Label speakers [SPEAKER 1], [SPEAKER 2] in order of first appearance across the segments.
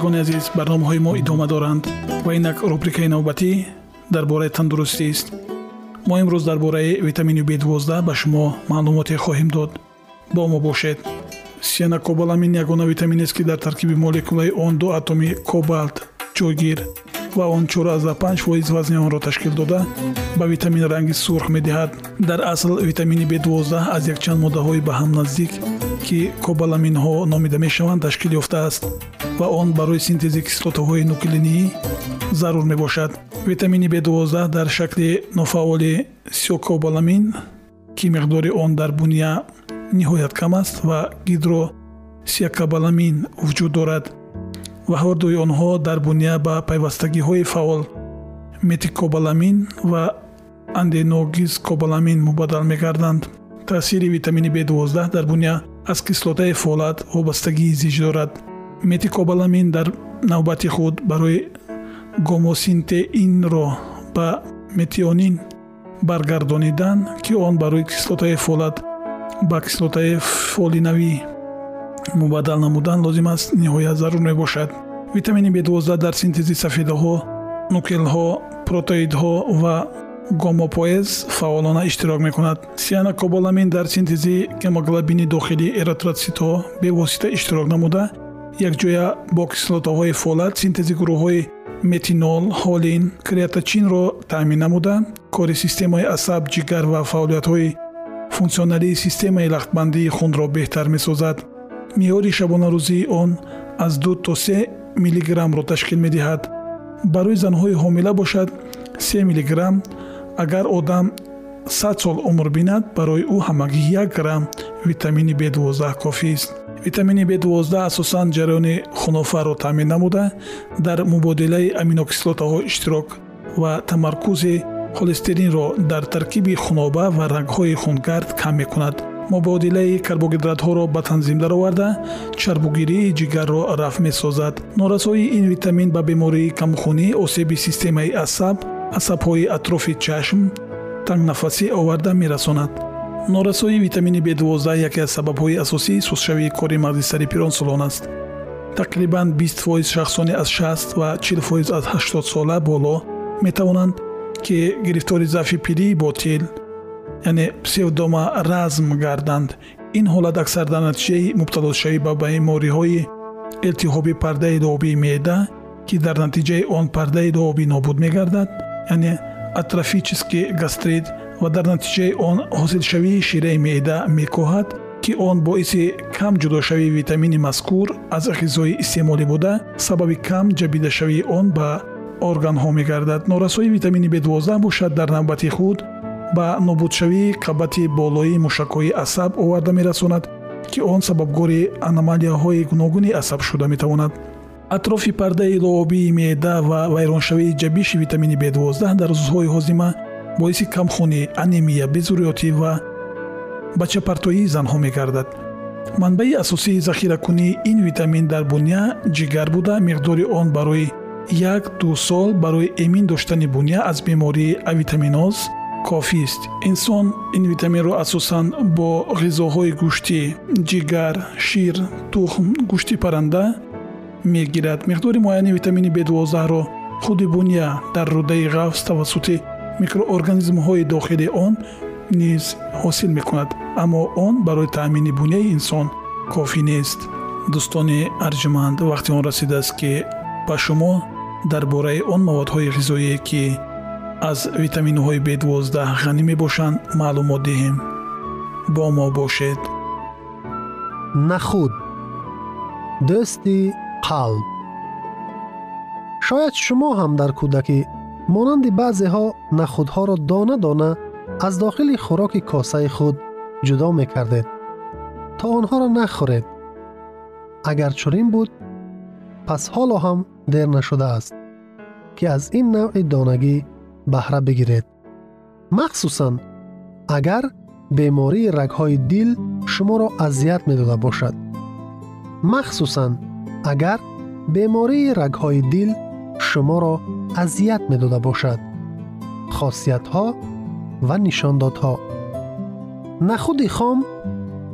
[SPEAKER 1] шунавандагони азиз барномаҳои мо идома доранд ва инак рубрикаи навбатӣ дар бораи тандурустист мо имрӯз дар бораи витамини б12 ба шумо маълумоте хоҳем дод. Бо мо бошед. Сианакобаламин ягона витаминест ки дар таркиби молекулаи он ду атоми кобалт ҷойгир ва он 45 фоиз вазни онро ташкил дода ба витамин ранги сурх медиҳад. Дар асл витамини б12 аз якчанд моддаҳои ба ҳам наздик ки кобаламинҳо номида мешаванд ташкил ёфтааст ва он барои синтези кислотаҳои нуклеинӣ зарур мебошад. Витамини б12 дар шакли нофаъоли сиокобаламин ки миқдори он дар буния ниҳоят кам аст ва гидросиакобаламин вуҷуд дорад. Ва ҳардуи онҳо дар буния ба пайвастагиҳои фаъол метикобаламин ва анденогизкобаламин мубаддал мегарданд. Таъсири витамини б12 дар буния аз кислотаи фолат вобастагии зич дорад метикобаламин дар навбати худ барои гомосинтеинро ба метионин баргардонидан ки он барои кислотаи фолат ба кислотаи фолинавӣ мубаддал намудан лозим аст ниҳоят зарур мебошад. Витамини б12 дар синтези сафедаҳо нукелҳо протеидҳо ва гомопоэз фаъолона иштирок мекунад. Сианакобаламин дар синтези гемоглобини дохили эритротситҳо бевосита иштирок намуда якҷоя бо кислотаҳои фолат синтези гурӯҳҳои метинол холин креаточинро таъмин намуда. кори системаи асаб ҷигар ва фаъолиятҳои функсионалии системаи лахтбандии хунро беҳтар месозад. меъёри шабонарӯзии он аз ду то се миллиграммро ташкил медиҳад. барои занҳои ҳомила бошад се миллиграмм агар одам сад сол умр бинад барои ӯ ҳамагӣ як грамм витамини б12 кофист витамини б12 асосан ҷараёни хунофаро таъмин намуда дар мубодилаи аминокислотаҳо иштирок ва тамаркузи холестеринро дар таркиби хуноба ва рагҳои хунгард кам мекунад. Мубодилаи карбогидратҳоро ба танзим дароварда чарбугирии ҷигарро рафъ месозад. Норасоии ин витамин ба бемории камхунӣ осеби системаи асаб асабҳои атрофи чашм тангнафасӣ оварда мерасонад норасоии витамини б12 яке аз сабабҳои асосии сустшавии кори мағзи сари пирон солон аст. Тақрибан 20 фоиз шахсоне аз 60 ва 40 фоиз аз 80 сола боло метавонанд ки гирифтори заъфи пилии ботил яъне псевдома разм гарданд. Ин ҳолат аксар дар натиҷаи мубталошавӣ ба бемориҳои илтиҳоби пардаи дуобии меъда ки дар натиҷаи он пардаи дуобӣ нобуд мегардад яъне атрофический гастрит ва дар натиҷаи он ҳосилшавии шираи меъда мекоҳад ки он боиси кам ҷудошавии витамини мазкур аз ғизои истеъмолӣ буда сабаби кам ҷабидашавии он ба органҳо мегардад. Норасои витамини б12 бошад дар навбати худ ба нобудшавии қабати болоии мушакҳои асаб оварда мерасонад ки он сабабгори аномалияҳои гуногуни асаб шуда метавонад. Атрофи пардаи луобии меъда ва вайроншавии ҷабиши витамини б12 дар рӯзҳои ҳозима боиси камхунӣ анемия безурётӣ ва бачапартоии занҳо мегардад. Манбаи асосии захиракунии ин витамин дар буня ҷигар буда. Миқдори он барои як ду сол барои эмин доштани буня аз бемории авитаминоз кофист инсон ин витаминро асосан бо ғизоҳои гӯшти ҷигар шир тухм гӯшти парранда мегирад. Миқдори муайяни витамини б12ро худи буня дар рӯдаи ғафз тавассути микроорганизмҳои дохили он низ ҳосил мекунад аммо он барои таъмини буняи инсон кофӣ нест. Дӯстони арҷуманд вақти он расидааст ки ба шумо дар бораи он маводҳои ғизоие ки аз витаминҳои б12 ғанӣ мебошанд маълумот диҳем. Бо мо бошед.
[SPEAKER 2] Нахуд. Дӯсти қалб. Шояд шумо ҳам дар кӯдакӣ монанди баъзеҳо нахудҳоро дона дона аз дохили хӯроки косаи худ ҷудо мекардед то онҳоро нахӯред агар чунин буд пас ҳоло ҳам дер нашудааст ки аз ин навъи донагӣ баҳра бигиред махсусан агар бемории рагҳои дил шуморо азият медода бошад махсусан агар бемории рагҳои дил шуморо азият медода бошад хосиятҳо ва нишондодҳо нахуди хом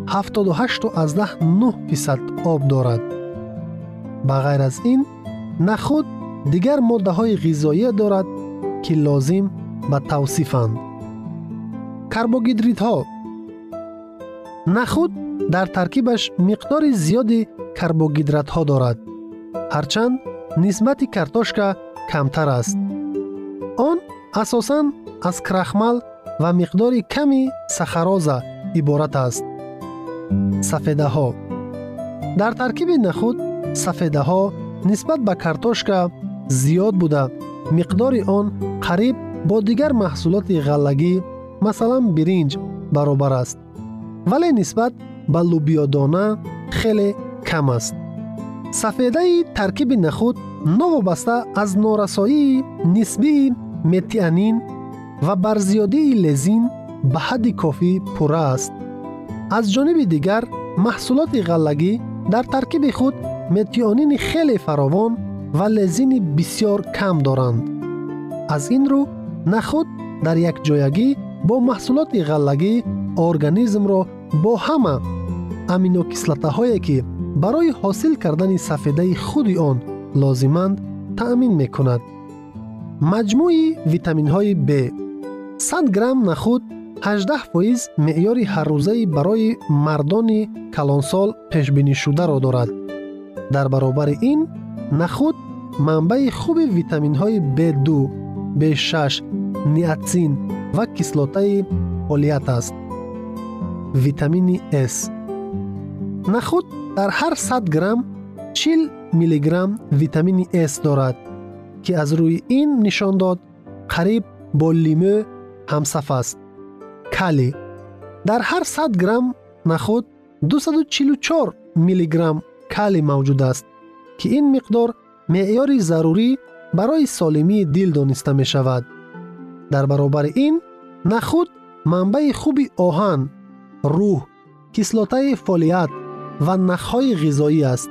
[SPEAKER 2] 78 фисад об дорад ба ғайр аз ин нахуд дигар моддаҳои ғизоие дорад ки лозим ба тавсифанд карбогидритҳо нахуд дар таркибаш миқдори зиёди карбогидратҳо дорад ҳарчанд нисбати картошка камтар аст он асосан аз крахмал ва миқдори ками сахароза иборат аст сафедаҳо дар таркиби нахуд сафедаҳо нисбат ба картошка зиёд буда миқдори он қариб бо дигар маҳсулоти ғаллагӣ масалан биринҷ баробар аст вале нисбат ба лубиёдона хеле кам аст сафедаи таркиби нахуд новобаста аз норасоии нисбии метианин ва барзиёдии лезин ба ҳадди кофӣ пурра аст аз ҷониби дигар маҳсулоти ғаллагӣ дар таркиби худ метионини хеле фаровон ва лезини бисьёр кам доранд аз ин рӯ нахуд дар якҷоягӣ бо маҳсулоти ғаллагӣ организмро бо ҳама аминокислотаҳое ки барои ҳосил кардани сафедаи худи он лозиманд таъмин мекунад маҷмӯи витаминҳои б 100 грамм нахуд 18 фоиз меъёри ҳаррӯзаи барои мардони калонсол пешбинишударо дорад дар баробари ин нахуд манбаи хуби витаминҳои б2 б6 ниатсин ва кислотаи фолият аст витамини с нахуд дар ҳар 100 грамм 40 миллиграмм витамини с дорад ки аз рӯи ин нишон дод қариб бо лимӯ ҳамсаф аст кали дар ҳар 100 грамм нахуд 244 миллиграмм кали мавҷуд аст ки ин миқдор меъёри зарурӣ барои солимии дил дониста мешавад дар баробари ин нахуд манбаи хуби оҳан рӯҳ кислотаи фолиат ва нахҳои ғизоӣ аст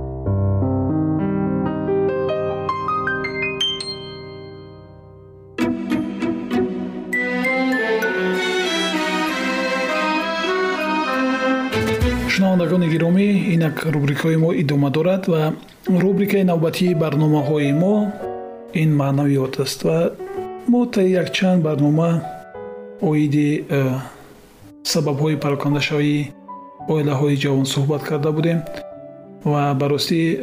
[SPEAKER 1] шунавандагони гиромӣ инак рубрикаҳои мо идома дорад ва рубрикаи навбатии барномаҳои мо ин маънавиёт аст ва мо таи якчанд барнома оиди э, сабабҳои парокандашавии оилаҳои ҷавон суҳбат карда будем ва баростӣ э,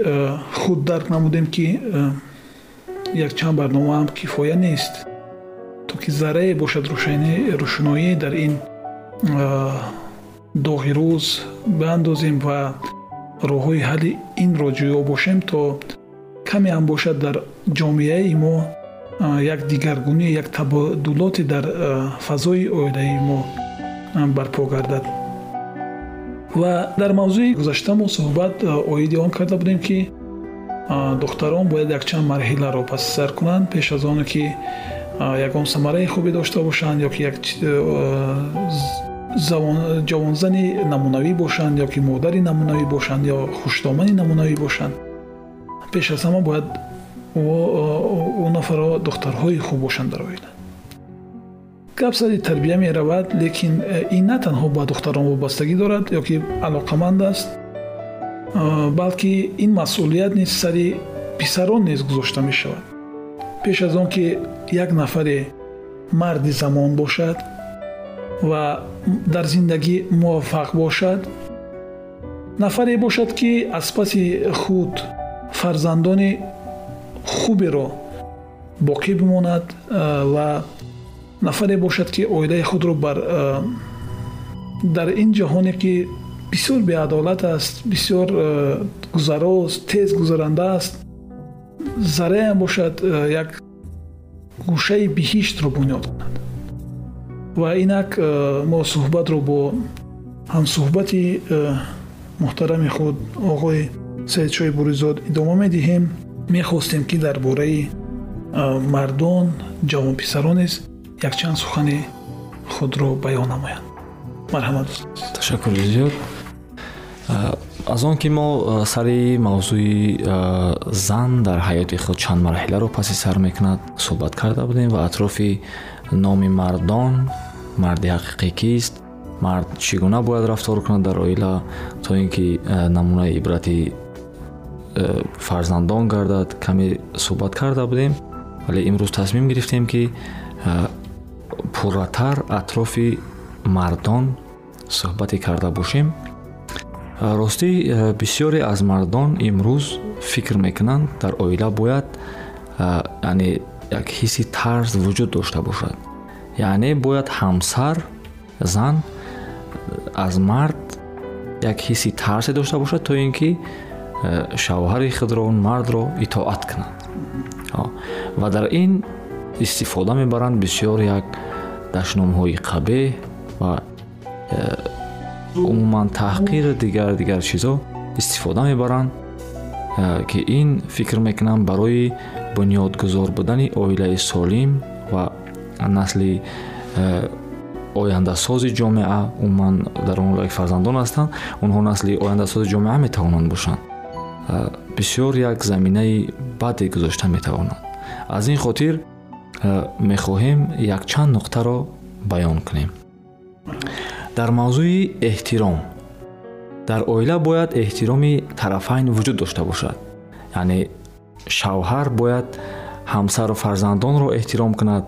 [SPEAKER 1] худ дарк намудем ки э, якчанд барномаам кифоя нест. То ки заррае бошад рӯшноӣ дар ин доғи рӯз беандозем ва роҳҳои ҳалли инро ҷӯё бошем то каме ҳам бошад дар ҷомеаи мо як дигаргунӣ як табодулоте дар фазои оилаи мо барпо гардад. Ва дар мавзӯи гузашта мо суҳбат оиди он карда будем ки духтарон бояд якчанд марҳиларо пасисар кунанд пеш аз оне ки ягон самараи хубе дошта бошанд ё ки як ҷавонзани намунавӣ бошанд ё ки модари намунавӣ бошанд ё хушдомани намунавӣ бошанд. пеш аз ҳама бояд у нафаро духтарҳои хуб бошанд дар оила гап сари тарбия меравад лекин ин на танҳо ба духтарон вобастагӣ дорад ё ки алоқаманд аст. балки ин масъулият низ сари писарон низ гузошта мешавад. пеш аз он ки як нафаре марди замон бошад ва дар зиндагӣ муваффақ бошад. Нафаре бошад ки аз паси худ фарзандони хуберо боқӣ бимонад ва нафаре бошад ки оилаи худро бар дар ин ҷаҳоне ки бисёр беадолат аст бисёр гузароз тез гузаранда аст зарраям бошад як гӯшаи биҳиштро бунёд кунад ва инак мо суҳбатро бо ҳамсуҳбати муҳтарами худ оғои саидшоҳи буризод идома медиҳем. Мехостем ки дар бораи мардон ҷавонписарон низ якчанд сухани худро баён намоянд. Марҳамат
[SPEAKER 3] ташаккури зиёд аз он ки мо сари мавзӯи зан дар ҳаёти худ чанд марҳиларо паси сар мекунад суҳбат карда будем ва атрофи номи мардон марди ҳақиқӣ кист? Мард чӣ гуна бояд рафтор кунад дар оила то ин ки намунаи ибрати фарзандон гардад каме суҳбат карда будем? Вале имрӯз тасмим гирифтем ки пурратар атрофи мардон суҳбате карда бошем. Ростӣ бисёре аз мардон имрӯз фикр мекунанд дар оила бояд яъне як ҳисси тарз вуҷуд дошта бошад яъне бояд ҳамсар зан аз мард як ҳисси тарсе дошта бошад то ин ки шавҳари худро он мардро итоат кунад. Ва дар ин истифода мебаранд бисёр як дашномҳои қабеҳ ва э, умуман таҳқир дигар дигар чизо истифода мебаранд э, ки ин фикр мекунам барои бунёдгузор будани оилаи солим ва насли э, ояндасози ҷомеа умуман дар он як фарзандон ҳастанд онҳо насли ояндасози ҷомеа метавонанд бошанд. Бисёр як заминаи баде гузошта метавонанд. Аз ин хотир мехоҳем якчанд нуқтаро баён кунем. Дар мавзӯи эҳтиром дар оила бояд эҳтироми тарафайн вуҷуд дошта бошад. Яъне шавҳар бояд ҳамсару фарзандонро эҳтиром кунад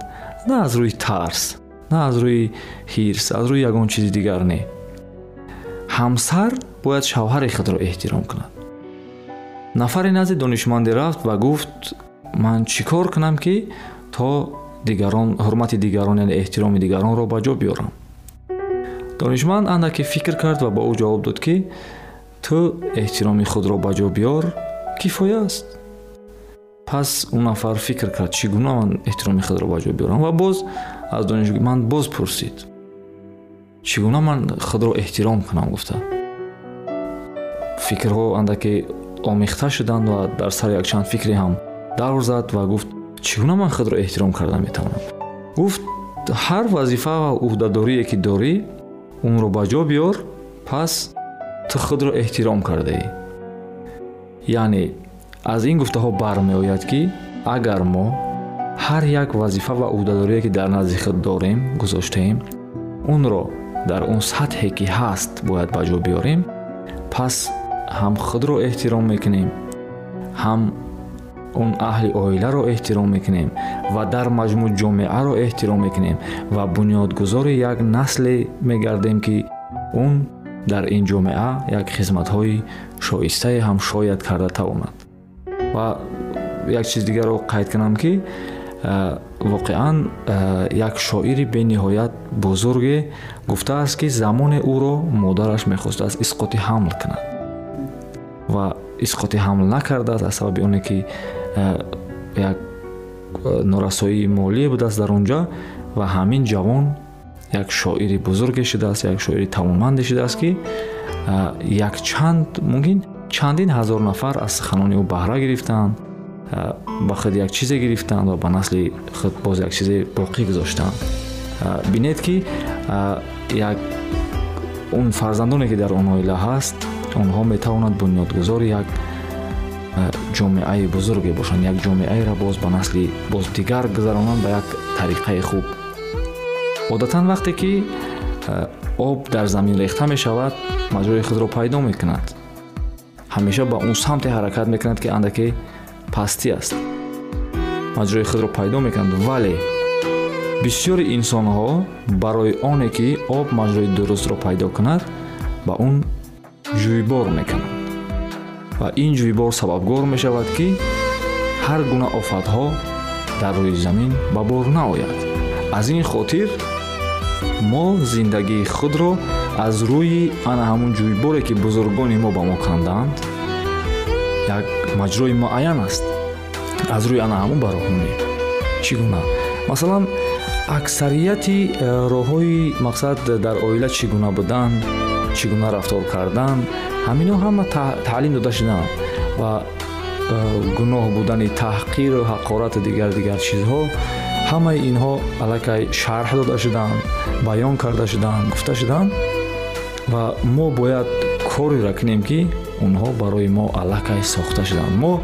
[SPEAKER 3] на аз рӯи тарс на аз рӯи ҳирс аз рӯи ягон чизи дигар не. Ҳамсар бояд шавҳари худро эҳтиром кунад. Нафаре назди донишманде рафт ва гуфт ман чӣ кор кунам ки то дигарон ҳурмати дигарон яъне эҳтироми дигаронро ба ҷо биёрам? Донишманд андаке фикр кард ва ба ӯ ҷавоб дод ки ту эҳтироми худро ба ҷо биёр кифоя аст пас он нафар фикр кард чӣ гуна ман эҳтироми худро ба ҷо биёрам ва боз аз донишманд боз пурсид чӣ гуна ман худро эҳтиром кунам гуфта фикрҳо андаке омехта шуданд ва дар сар якчанд фикре ҳам давр зад ва гуфт чӣ гуна ман худро эҳтиром карда метавонам гуфт ҳар вазифа ва уҳдадорие ки дорӣ онро ба ҷо биёр пас ту худро эҳтиром кардаӣ яъне аз ин гуфтаҳо бармеояд ки агар мо ҳар як вазифа ва уҳдадорие ки дар назди худ дорем гузоштаем онро дар он сатҳе ки ҳаст бояд ба ҷо биёрем пас ҳам худро эҳтиром мекунем ҳам он аҳли оиларо эҳтиром мекунем ва дар маҷмӯъ ҷомеаро эҳтиром мекунем ва бунёдгузори як насле мегардем ки он дар ин ҷомеа як хизматҳои шоистае ҳам шояд карда тавонад ва як чиз дигарро қайд кунам ки воқеан як шоири бениҳоят бузурге гуфтааст ки замоне ӯро модараш мехостааст исқоти ҳамл кунад. Ва исқоти ҳамл накардааст аз сабаби оне ки як норасоии молие будааст дар он ҷо ва ҳамин ҷавон як шоири бузурге шудааст як шоири тавонманде шудааст ки якчанд мумкин чандин ҳазор нафар аз суханони ӯ баҳра гирифтанд ба худ як чизе гирифтанд ва ба насли худ боз як чизе боқӣ гузоштанд бинед ки як он фарзандоне ки дар он оила ҳаст онҳо метавонанд бунёдгузори як ҷомеаи бузурге бошанд як ҷомеаеро боз ба насли боз дигар гузаронанд ба як тариқаи хуб одатан вақте ки об дар замин рехта мешавад маҷрои худро пайдо мекунад ҳамеша ба он самте ҳаракат мекунад ки андаке пастӣ аст. Маҷрои худро пайдо мекунад вале бисёри инсонҳо барои оне ки об маҷрои дурустро пайдо кунад ба он ҷӯйбор мекунанд ва ин ҷӯйбор сабабгор мешавад ки ҳар гуна офатҳо дар рӯи замин ба бор наояд. Аз ин хотир мо зиндагии худро аз рӯи ана ҳамун ҷӯйборе ки бузургони мо ба мо канданд як маҷрои муайян аст. аз рӯи ана ҳамун ба роҳ монем чӣ гуна? Масалан аксарияти э, роҳҳои мақсад дар оила чӣ гуна будан чӣ гуна рафтор кардан ҳамино ҳама таълим дода шуданд ва э, гуноҳ будани таҳқиру ҳақорату дигар дигар чизҳо ҳамаи инҳо аллакай шарҳ дода шуданд баён карда шуданд гуфта шуданд ва мо бояд кореро кунем ки онҳо барои мо аллакай сохта шуданд. Мо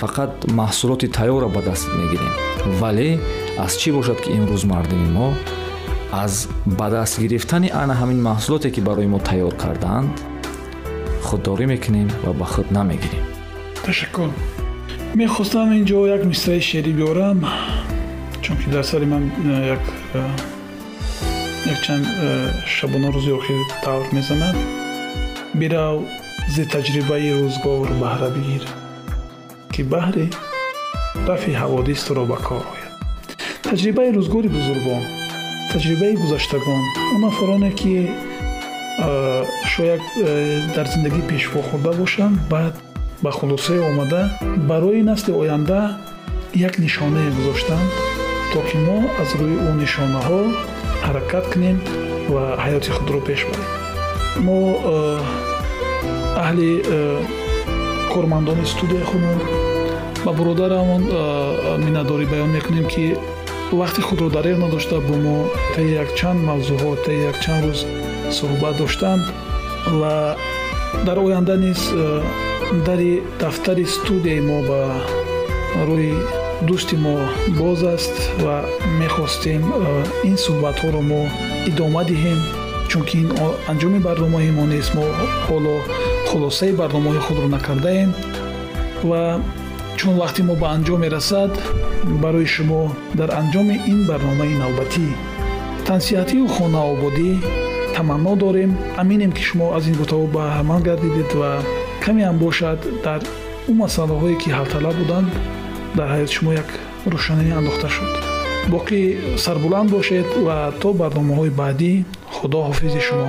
[SPEAKER 3] фақат маҳсулоти тайёрро ба даст мегирем. Вале аз чӣ бошад ки имрӯз мардуми мо аз ба даст гирифтани ана ҳамин маҳсулоте ки барои мо тайёр кардаанд худдорӣ мекунем ва ба худ намегирем.
[SPEAKER 1] Ташаккур. Мехостам ин ҷо як мисраи шеърӣ биёрам чунки дар сари ман э, як э, якчанд э, шабона рӯзи охир тавр мезанад бирав зи таҷрибаи рӯзгор баҳра бигир ки баҳре рафъи ҳаводис туро ба кор ояд. Таҷрибаи рӯзгори бузургон таҷрибаи гузаштагон он нафароне ки шояд дар зиндагӣ пешво хӯрда бошанд баъд ба хулосае омада барои насли оянда як нишонае гузоштанд то ки мо аз рӯи ӯ нишонаҳо ҳаракат кунем ва ҳаёти худро пеш барем. Мо аҳли кормандони студияи худро ба бародарамон миннатдорӣ баён мекунем ки вақти худро дареғ надошта бо мо таи якчанд мавзӯъҳо таи якчанд рӯз суҳбат доштанд ва дар оянда низ дари дафтари студияи мо ба рӯи дӯсти мо боз аст ва мехостем ин суҳбатҳоро мо идома диҳем чунки ин анҷоми барномаи мо нест мо ҳоло хулосаи барномаҳои худро накардаем ва чун вақти мо ба анҷом мерасад барои шумо дар анҷоми ин барномаи навбатӣ. Тансиҳатию хонаободӣ таманно дорем. Аминем ки шумо аз ин гуфтагӯ баҳраманд гардидед ва каме ҳам бошад. Дар он масъалаҳое ки ҳалталаб буданд дар ҳаёти шумо як рӯшанӣ андохта шуд. Боқӣ сарбуланд бошед ва то барномаҳои баъдӣ худо ҳофизи шумо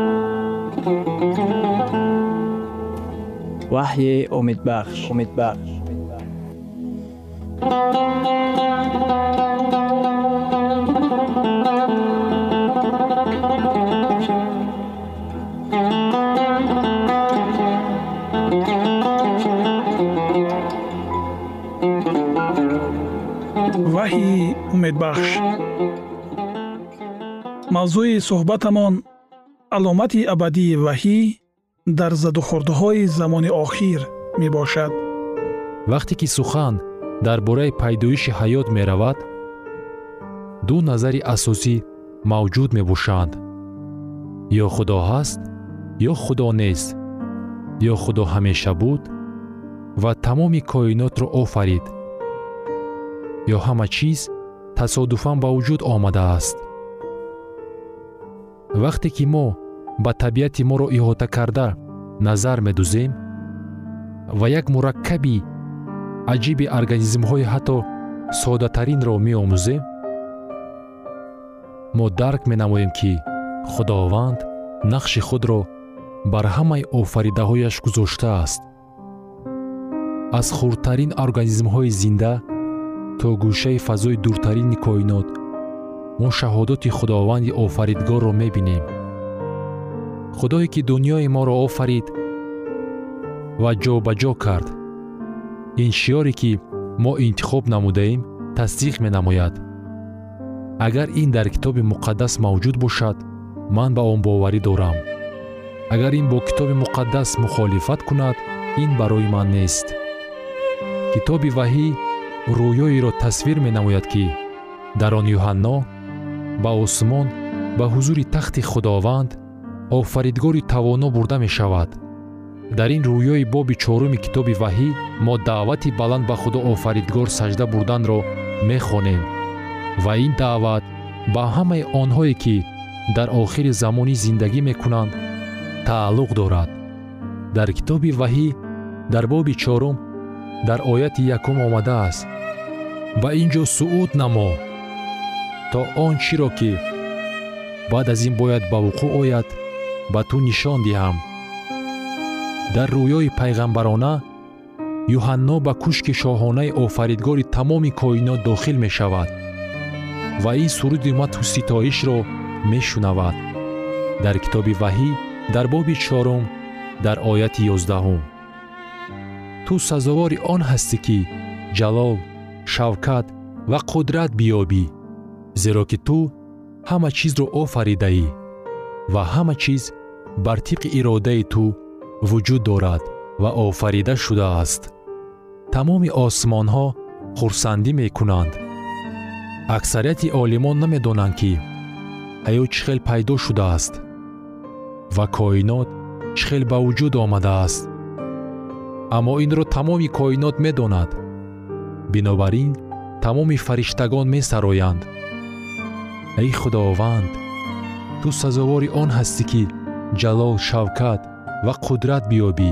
[SPEAKER 4] ваҳйи умидбахш. Умидбахш.
[SPEAKER 1] Ваҳйи умедбахш мавзӯи суҳбатамон аломати абадии ваҳӣ дар задухӯрдҳои замони охир мебошад.
[SPEAKER 5] Вақте ки сухан дар бораи пайдоиши ҳаёт меравад ду назари асосӣ мавҷуд мебошанд. Ё худо ҳаст ё худо нест ё худо ҳамеша буд ва тамоми коинотро офарид. Ё ҳама чиз тасодуфан ба вуҷуд омадааст. Вақте ки мо ба табиати моро иҳота карда назар медӯзем ва як мураккаби аҷиби организмҳои ҳатто содатаринро меомӯзем мо дарк менамоем ки худованд нақши худро бар ҳамаи офаридаҳояш гузоштааст аз хурдтарин организмҳои зинда то гӯшаи фазои дуртарини коинот мо шаҳодати худованди офаридгорро мебинем худое ки дуньёи моро офарид ва ҷобаҷо кард. Ин шиёре ки мо интихоб намудаем тасдиқ менамояд. Агар ин дар китоби муқаддас мавҷуд бошад ман ба он боварӣ дорам. Агар ин бо китоби муқаддас мухолифат кунад ин барои ман нест. Китоби ваҳӣ рӯёеро тасвир менамояд ки дар он юҳанно ба осмон ба ҳузури тахти худованд офаридгори тавоно бурда мешавад. Дар ин рӯёи боби чоруми китоби ваҳӣ мо даъвати баланд ба худо офаридгор сажда бурданро мехонем. Ва ин даъват ба ҳамаи онҳое ки дар охири замонӣ зиндагӣ мекунанд тааллуқ дорад. Дар китоби ваҳӣ дар боби чорум дар ояти якум омадааст. Ба ин ҷо суъуд намо то он чиро ки баъд аз ин бояд ба вуқӯъ ояд ба ту нишон диҳам. Дар рӯёи пайғамбарона юҳанно ба кушки шоҳонаи офаридгори тамоми коинот дохил мешавад ва ин суруди матҳу ситоишро мешунавад. Дар китоби ваҳӣ дар боби чорум дар ояти ёздаҳум. Ту сазовори он ҳастӣ ки ҷалол шавкат ва қудрат биёбӣ зеро ки ту ҳама чизро офаридаӣ ва ҳама чиз бар тибқи иродаи ту вуҷуд дорад ва офарида шудааст. Тамоми осмонҳо хурсандӣ мекунанд. Аксарияти олимон намедонанд ки ҳаёт чӣ хел пайдо шудааст ва коинот чӣ хел ба вуҷуд омадааст. Аммо инро тамоми коинот медонад. Бинобар ин тамоми фариштагон месароянд. Эй худованд ту сазовори он ҳастӣ ки ҷалол шавкат ва қудрат биёбӣ.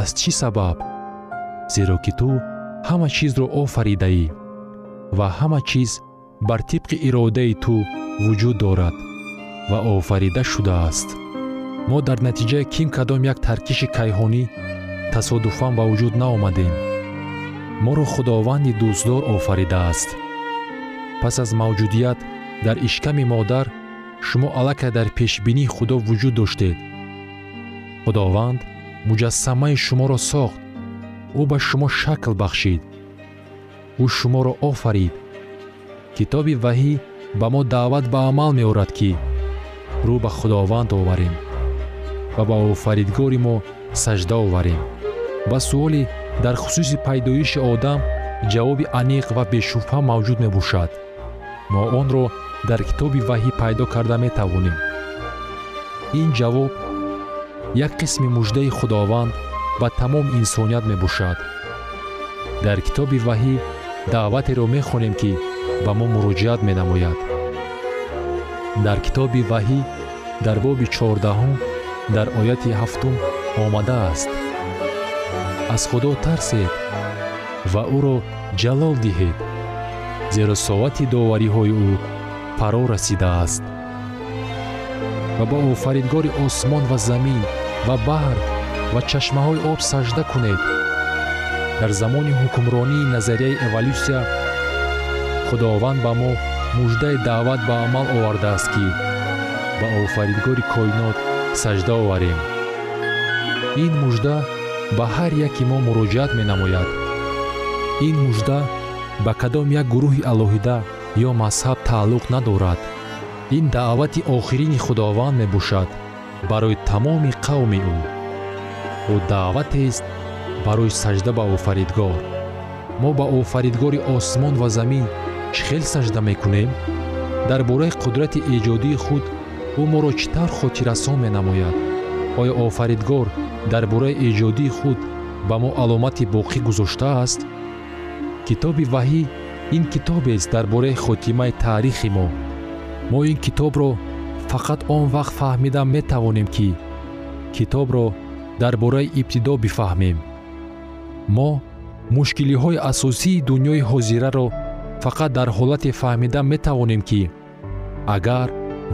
[SPEAKER 5] Аз чӣ сабаб? Зеро ки ту ҳама чизро офаридаӣ ва ҳама чиз бар тибқи иродаи ту вуҷуд дорад ва офарида шудааст. Мо дар натиҷаи ким кадом як таркиши кайҳонӣ тасодуфан ба вуҷуд наомадем. Моро худованди дӯстдор офаридааст пас аз мавҷудият дар ишками модар шумо аллакай дар пешбинии худо вуҷуд доштед. Худованд муҷассамаи шуморо сохт. Ӯ ба шумо шакл бахшид. Ӯ шуморо офарид. Китоби ваҳӣ ба мо даъват ба амал меорад ки рӯ ба худованд оварем ва ба офаридгори мо сажда оварем. Ба суоле дар хусуси пайдоиши одам ҷавоби аниқ ва бешубҳа мавҷуд мебошад. Мо онро дар китоби ваҳӣ пайдо карда метавонем. Ин ҷавоб як қисми муждаи худованд ба тамом инсоният мебошад. Дар китоби ваҳӣ даъватеро мехонем ки ба мо муроҷиат менамояд. Дар китоби ваҳӣ дар боби чордаҳум дар ояти ҳафтум омадааст аз худо тарсед ва ӯро ҷалол диҳед зеро соати довариҳои ӯ фаро расидааст. Ва ба офаридгори осмон ва замин ва баҳр ва чашмаҳои об сажда кунед. Дар замони ҳукмронии назарияи эволюсия худованд ба мо муждаи даъват ба амал овардааст ки ба офаридгори коинот сажда оварем. Ин мужда ба ҳар яке мо муроҷиат менамояд. Ин мужда ба кадом як гурӯҳи алоҳида ё мазҳаб тааллуқ надорад. Ин даъвати охирини худованд мебошад барои тамоми қавми ӯ. Ӯ даъватест барои сажда ба офаридгор. Мо ба офаридгори осмон ва замин чӣ хел сажда мекунем? Дар бораи қудрати эҷодии худ ӯ моро чӣ тавр хотиррасон менамояд? Оё офаридгор дар бораи эҷодии худ ба мо аломати боқӣ гузоштааст китоби ваҳӣ ин китобест дар бораи хотимаи таърихи мо. Мо ин китобро фақат он вақт фаҳмида метавонем ки китобро дар бораи ибтидо бифаҳмем. Мо мушкилиҳои асосии дуньёи ҳозираро фақат дар ҳолате фаҳмида метавонем ки агар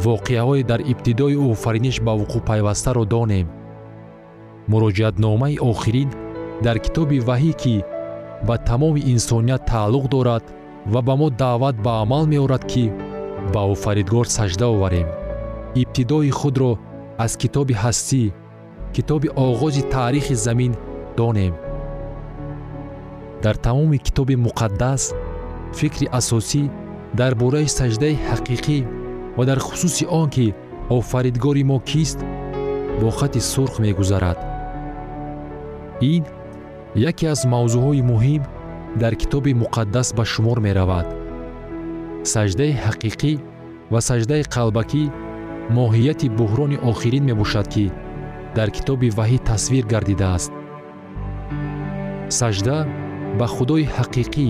[SPEAKER 5] воқеаҳое дар ибтидои офариниш ба вуқӯъ пайвастаро донем. Муроҷиатномаи охирин дар китоби ваҳӣ ки ба тамоми инсоният тааллуқ дорад ва ба мо даъват ба амал меорад ки ба офаридгор сажда оварем. Ибтидои худро аз китоби ҳастӣ китоби оғози таърихи замин донем. Дар тамоми китоби муқаддас фикри асосӣ дар бораи саҷдаи ҳақиқӣ ва дар хусуси он ки офаридгори мо кист бо хати сурх мегузарад. Ин яке аз мавзӯъҳои муҳим дар китоби муқаддас ба шумор меравад. Саҷдаи ҳақиқӣ ва саҷдаи қалбакӣ моҳияти буҳрони охирин мебошад ки дар китоби ваҳӣ тасвир гардидааст. Саҷда ба худои ҳақиқӣ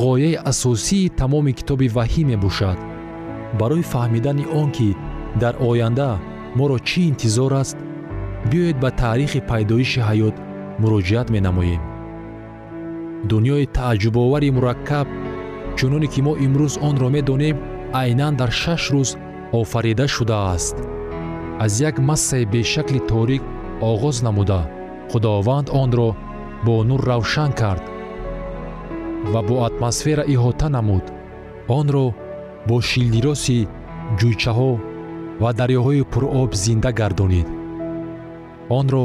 [SPEAKER 5] ғояи асосии тамоми китоби ваҳӣ мебошад. Барои фаҳмидани он ки дар оянда моро чӣ интизор аст биёед ба таърихи пайдоиши ҳаёт муроҷиат менамоем дуньёи тааҷҷубовари мураккаб чуноне ки мо имрӯз онро медонем айнан дар шаш рӯз офарида шудааст. Аз як массаи бешакли торик оғоз намуда худованд онро бо нур равшан кард ва бо атмосфера иҳота намуд. Онро бо шилдироси ҷӯйчаҳо ва дарёҳои пуроб зинда гардонид онро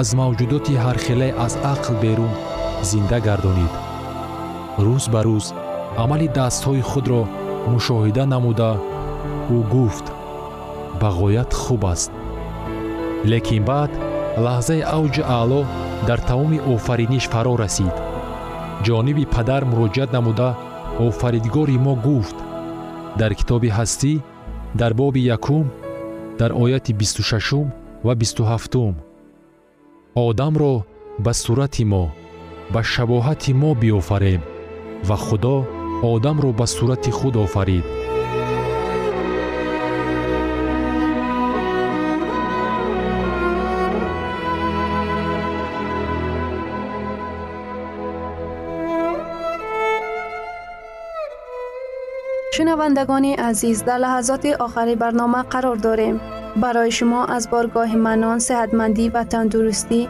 [SPEAKER 5] аз мавҷудоти ҳархелае аз ақл берун зинда гардонид. Рӯз ба рӯз амали дастҳои худро мушоҳида намуда ӯ гуфт ба ғоят хуб аст лекин баъд лаҳзаи авҷи аъло дар тамоми офариниш фаро расид. Ҷониби падар муроҷиат намуда офаридгори мо гуфт дар китоби ҳастӣ дар боби якум дар ояти бисту шашум ва бисту ҳафтум. Одамро ба сурати мо ба шабоҳати мо биёфарем ва худо одамро ба сурати худ офарид
[SPEAKER 6] شنوندگان عزیز در لحظات آخری برنامه قرار داریم برای شما از بارگاه منان صحتمندی و تندرستی